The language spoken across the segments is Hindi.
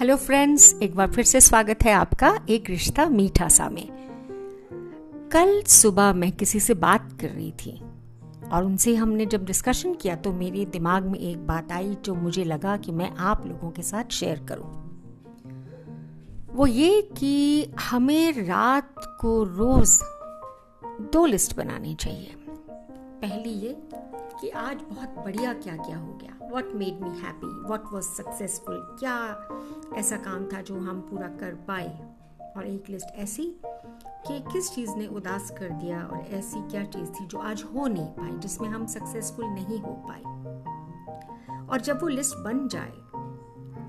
हेलो फ्रेंड्स एक बार फिर से स्वागत है आपका एक रिश्ता मीठा सा में। कल सुबह मैं किसी से बात कर रही थी और उनसे हमने जब डिस्कशन किया तो मेरे दिमाग में एक बात आई जो मुझे लगा कि मैं आप लोगों के साथ शेयर करूँ। वो ये कि हमें रात को रोज दो लिस्ट बनानी चाहिए। पहली ये कि आज बहुत बढ़िया क्या क्या हो गया। What made me happy what was successful क्या ऐसा काम था जो हम पूरा कर पाए? और एक लिस्ट ऐसी कि किस चीज़ ने उदास कर दिया और ऐसी क्या चीज़ थी जो आज हो नहीं पाई, जिसमें हम सक्सेसफुल नहीं हो पाए। और जब वो लिस्ट बन जाए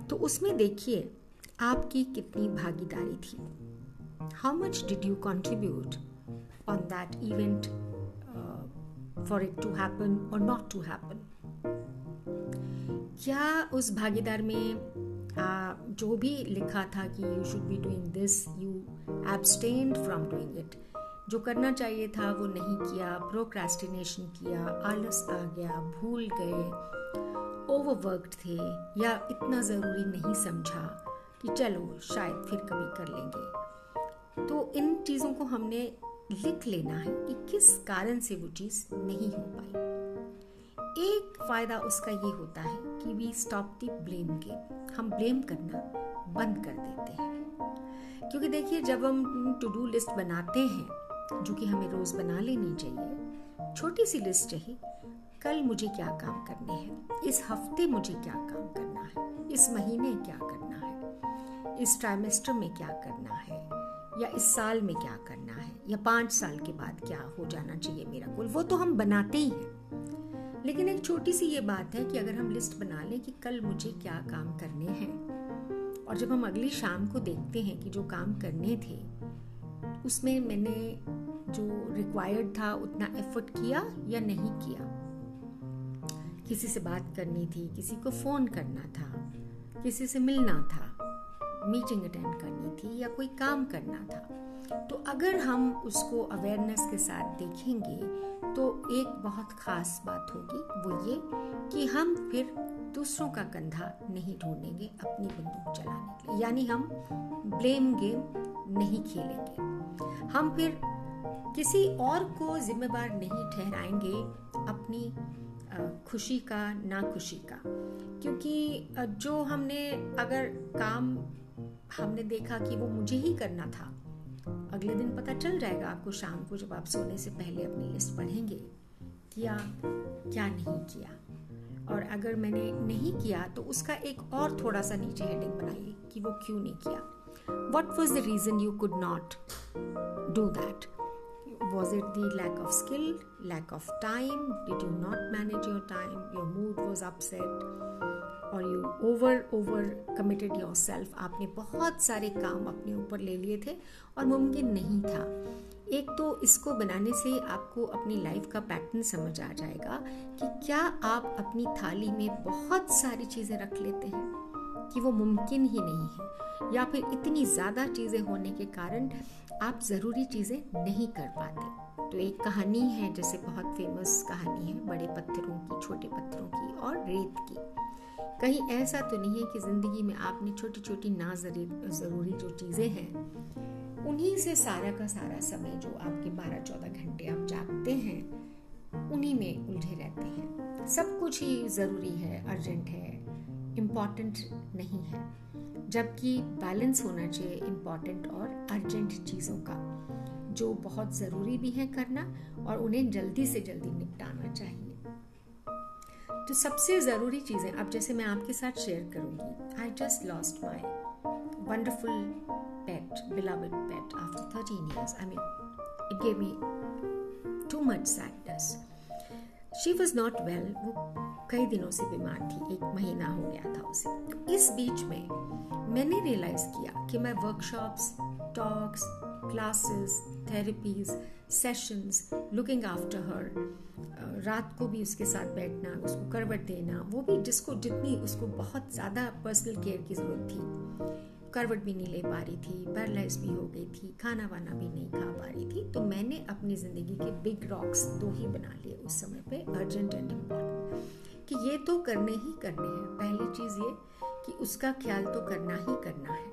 तो उसमें देखिए आपकी कितनी भागीदारी थी। How much did you contribute on that event for it to happen और नॉट टू हैपन क्या उस भागीदार में आ, जो भी लिखा था कि you should be doing this you abstained from doing it जो करना चाहिए था वो नहीं किया प्रोक्रेस्टिनेशन किया आलस आ गया भूल गए ओवरवर्कड थे या इतना ज़रूरी नहीं समझा कि चलो शायद फिर कभी कर लेंगे। तो इन चीज़ों को हमने लिख लेना है कि किस कारण से वो चीज़ नहीं हो पाई। एक फ़ायदा उसका ये होता है कि we stop the blame game हम ब्लेम करना बंद कर देते हैं। क्योंकि देखिए, जब हम टू डू लिस्ट बनाते हैं, जो कि हमें रोज बना लेनी चाहिए, छोटी सी लिस्ट चाहिए, कल मुझे क्या काम करने हैं? इस हफ़्ते मुझे क्या काम करना है? इस महीने क्या करना है? इस ट्राइमेस्टर में क्या करना है? या इस साल में क्या करना है? या पाँच साल के बाद क्या हो जाना चाहिए मेरा गोल वो तो हम बनाते ही हैं। लेकिन एक छोटी सी ये बात है कि अगर हम लिस्ट बना लें कि कल मुझे क्या काम करने हैं, और जब हम अगली शाम को देखते हैं कि जो काम करने थे, उसमें मैंने जो रिक्वायर्ड था उतना एफर्ट किया या नहीं किया? किसी से बात करनी थी, किसी को फ़ोन करना था, किसी से मिलना था मीटिंग अटेंड करनी थी या कोई काम करना था तो अगर हम उसको अवेयरनेस के साथ देखेंगे तो एक बहुत खास बात होगी, वो ये कि हम फिर दूसरों का कंधा नहीं ढूंढेंगे अपनी बंदूक चलाने के लिए। यानी हम ब्लेम गेम नहीं खेलेंगे। हम फिर किसी और को जिम्मेवार नहीं ठहराएँगे अपनी खुशी का ना खुशी का। क्योंकि जो हमने अगर काम हमने देखा कि वो मुझे ही करना था। अगले दिन पता चल जाएगा आपको शाम को जब आप सोने से पहले अपनी लिस्ट पढ़ेंगे किया क्या नहीं किया। और अगर मैंने नहीं किया तो उसका एक और थोड़ा सा नीचे हेडिंग बनाइए कि वो क्यों नहीं किया। What was the reason you could not do that was it the lack of skill, lack of time? Did you not manage your time? Your mood was upset? और you over over committed yourself आपने बहुत सारे काम अपने ऊपर ले लिए थे और मुमकिन नहीं था। एक तो इसको बनाने से आपको अपनी लाइफ का पैटर्न समझ आ जाएगा कि क्या आप अपनी थाली में बहुत सारी चीज़ें रख लेते हैं कि वो मुमकिन ही नहीं है, या फिर इतनी ज़्यादा चीज़ें होने के कारण आप ज़रूरी चीज़ें नहीं कर पाते। तो एक कहानी है, जैसे बहुत फ़ेमस कहानी है, बड़े पत्थरों की, छोटे पत्थरों की और रेत की। कहीं ऐसा तो नहीं है कि ज़िंदगी में आपने छोटी छोटी ना ज़रूरी जो चीज़ें हैं, उन्हीं से सारा का सारा समय जो आपके बारह चौदह घंटे आप जागते हैं, उन्हीं में उलझे रहते हैं। सब कुछ ही ज़रूरी है, अर्जेंट है, इंपॉर्टेंट नहीं है। जबकि बैलेंस होना चाहिए इंपॉर्टेंट और अर्जेंट चीज़ों का, जो बहुत ज़रूरी भी है करना और उन्हें जल्दी से जल्दी निपटाना चाहिए। तो सबसे ज़रूरी चीज़ें अब जैसे मैं आपके साथ शेयर करूँगी। I just lost my wonderful pet beloved pet after thirteen years I mean it gave me too much sadness she was not well वो कई दिनों से बीमार थी। एक महीना हो गया था उसे। तो इस बीच में मैंने रियलाइज़ किया कि मैं workshops talks classes therapies sessions looking after हर रात को भी उसके साथ बैठना, उसको करवट देना, वो भी जिसको जितनी उसको बहुत ज़्यादा पर्सनल केयर की ज़रूरत थी। करवट भी नहीं ले पा रही थी पैरलाइज भी हो गई थी, खाना वाना भी नहीं खा पा रही थी। तो मैंने अपनी ज़िंदगी के बिग रॉक्स दो ही बना लिए उस समय पे अर्जेंट एंड इंपॉर्टेंट कि ये तो करने ही करने हैं। पहली चीज़ ये कि उसका ख्याल तो करना ही करना है।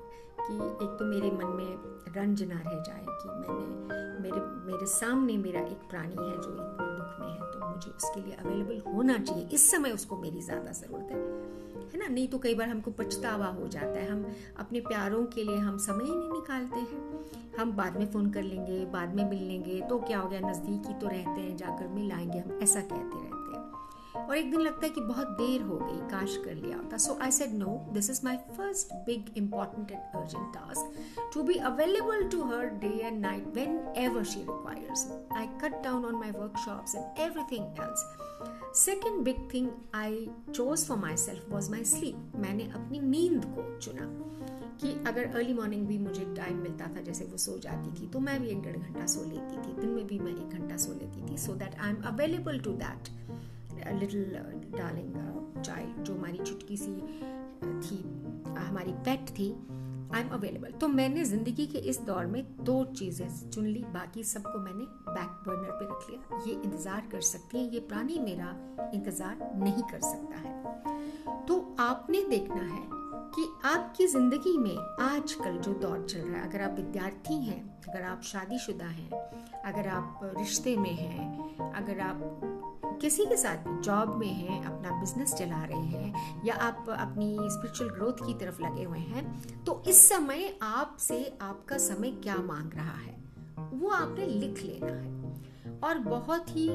कि एक तो मेरे मन में रंज ना रह जाए कि मैंने मेरे मेरे सामने मेरा एक प्राणी है जो इतने दुख में है तो मुझे उसके लिए अवेलेबल होना चाहिए। इस समय उसको मेरी ज़्यादा ज़रूरत है है ना? नहीं तो कई बार हमको पछतावा हो जाता है। हम अपने प्यारों के लिए हम समय ही नहीं निकालते हैं। हम बाद में फ़ोन कर लेंगे, बाद में मिल लेंगे तो क्या हो गया? नज़दीक ही तो रहते हैं, जाकर मिल आएँगे। हम ऐसा कहते रहते हैं। और एक दिन लगता है कि बहुत देर हो गई, काश कर लिया होता। So I said no this is my first big important and urgent task to be available to her day and night whenever she requires I cut down on my workshops and everything else second big thing I chose for myself was my sleep मैंने अपनी नींद को चुना कि अगर अर्ली मॉर्निंग भी मुझे टाइम मिलता था, जैसे वो सो जाती थी तो मैं भी एक डेढ़ घंटा सो लेती थी। दिन में भी मैं एक घंटा सो लेती थी। So that I am available to that little darling child जो हमारी छुटकी सी थी हमारी पेट थी आई एम अवेलेबल तो मैंने ज़िंदगी के इस दौर में दो चीज़ें चुन ली, बाकी सबको मैंने बैक बर्नर पर रख लिया। ये इंतज़ार कर सकती है, ये प्राणी मेरा इंतज़ार नहीं कर सकता है। तो आपने देखना है कि आपकी ज़िंदगी में आजकल जो दौर चल रहा है, अगर आप विद्यार्थी हैं, अगर आप शादीशुदा हैं, अगर आप रिश्ते में हैं, अगर आप किसी के साथ भी जॉब में हैं, अपना बिज़नेस चला रहे हैं, या आप अपनी स्पिरिचुअल ग्रोथ की तरफ़ लगे हुए हैं तो इस समय आपसे आपका समय क्या मांग रहा है? वो आपने लिख लेना है। और बहुत ही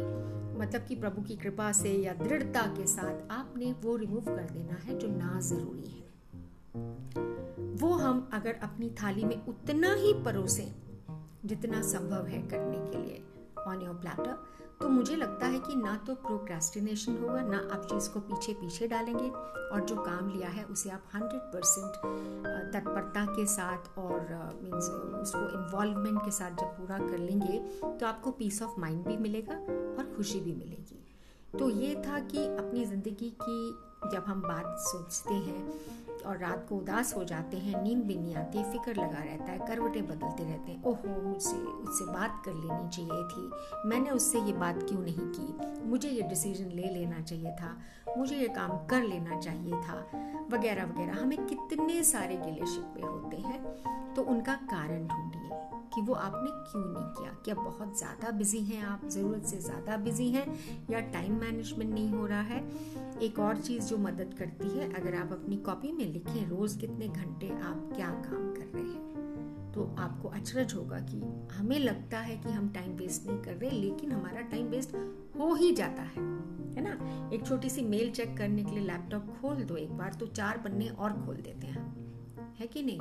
मतलब कि प्रभु की कृपा से या दृढ़ता के साथ आपने वो रिमूव कर देना है जो ना ज़रूरी है। वो हम अगर अपनी थाली में उतना ही परोसें, जितना संभव है करने के लिए ऑन योर प्लेटर तो मुझे लगता है कि ना तो प्रोक्रेस्टिनेशन होगा, ना आप चीज़ को पीछे पीछे डालेंगे, और जो काम लिया है उसे आप हंड्रेड परसेंट तत्परता के साथ और मीन्स उसको इन्वॉल्वमेंट के साथ जब पूरा कर लेंगे तो आपको पीस ऑफ़ माइंड भी मिलेगा और खुशी भी मिलेगी। तो ये था कि अपनी ज़िंदगी की जब हम बात सोचते हैं और रात को उदास हो जाते हैं, नींद भी नहीं आती, फ़िक्र लगा रहता है, करवटें बदलते रहते हैं। ओहो, मुझसे, उससे बात कर लेनी चाहिए थी। मैंने उससे ये बात क्यों नहीं की? मुझे ये डिसीज़न ले लेना चाहिए था। मुझे ये काम कर लेना चाहिए था। वगैरह वगैरह। हमें कितने सारे गिले शिकवे होते हैं? तो उनका कारण ढूंढिए। कि वो आपने क्यों नहीं किया? क्या बहुत ज़्यादा बिज़ी हैं आप? ज़रूरत से ज़्यादा बिज़ी हैं या टाइम मैनेजमेंट नहीं हो रहा है? एक और चीज़ जो मदद करती है, अगर आप अपनी कॉपी में लिखें, रोज़ कितने घंटे आप क्या काम कर रहे हैं? तो आपको अचरज होगा कि हमें लगता है कि हम टाइम वेस्ट नहीं कर रहे, लेकिन हमारा टाइम वेस्ट हो ही जाता है है ना? एक छोटी सी मेल चेक करने के लिए लैपटॉप खोल दो, एक बार तो चार पन्ने और खोल देते हैं है कि नहीं?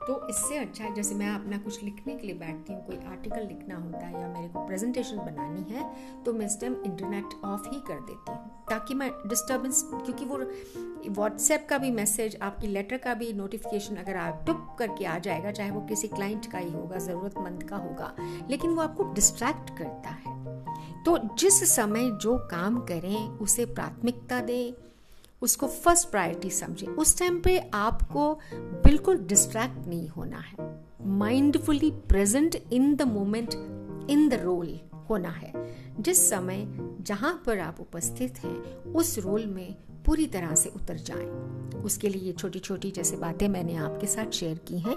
तो इससे अच्छा है, जैसे मैं अपना कुछ लिखने के लिए बैठती हूँ, कोई आर्टिकल लिखना होता है या मेरे को प्रेजेंटेशन बनानी है तो मैं इस टाइम इंटरनेट ऑफ़ ही कर देती हूँ, ताकि मैं डिस्टर्बेंस क्योंकि वो व्हाट्सएप का भी मैसेज आपकी लेटर का भी नोटिफिकेशन अगर आप टुप करके आ जाएगा, चाहे वो किसी क्लाइंट का ही होगा, ज़रूरतमंद का होगा, लेकिन वो आपको डिस्ट्रैक्ट करता है। तो जिस समय जो काम करें, उसे प्राथमिकता दें उसको फ़र्स्ट प्रायोरिटी समझे उस टाइम पे आपको बिल्कुल डिस्ट्रैक्ट नहीं होना है। Mindfully present in the moment in the role होना है। जिस समय जहाँ पर आप उपस्थित हैं, उस रोल में पूरी तरह से उतर जाएँ। उसके लिए ये छोटी छोटी जैसे बातें मैंने आपके साथ शेयर की हैं।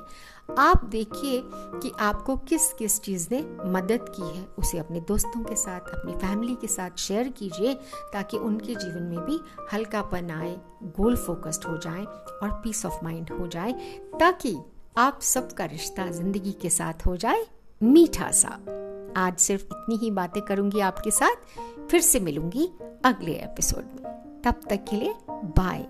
आप देखिए कि आपको किस किस चीज़ ने मदद की है। उसे अपने दोस्तों के साथ, अपनी फैमिली के साथ शेयर कीजिए ताकि उनके जीवन में भी हल्कापन आए गोल फोकस्ड हो जाए और पीस ऑफ़ माइंड हो जाए ताकि आप सबका रिश्ता ज़िंदगी के साथ हो जाए, मीठा सा। आज सिर्फ़ इतनी ही बातें करूँगी आपके साथ, फिर से मिलूँगी अगले एपिसोड में। तब तक के लिए बाय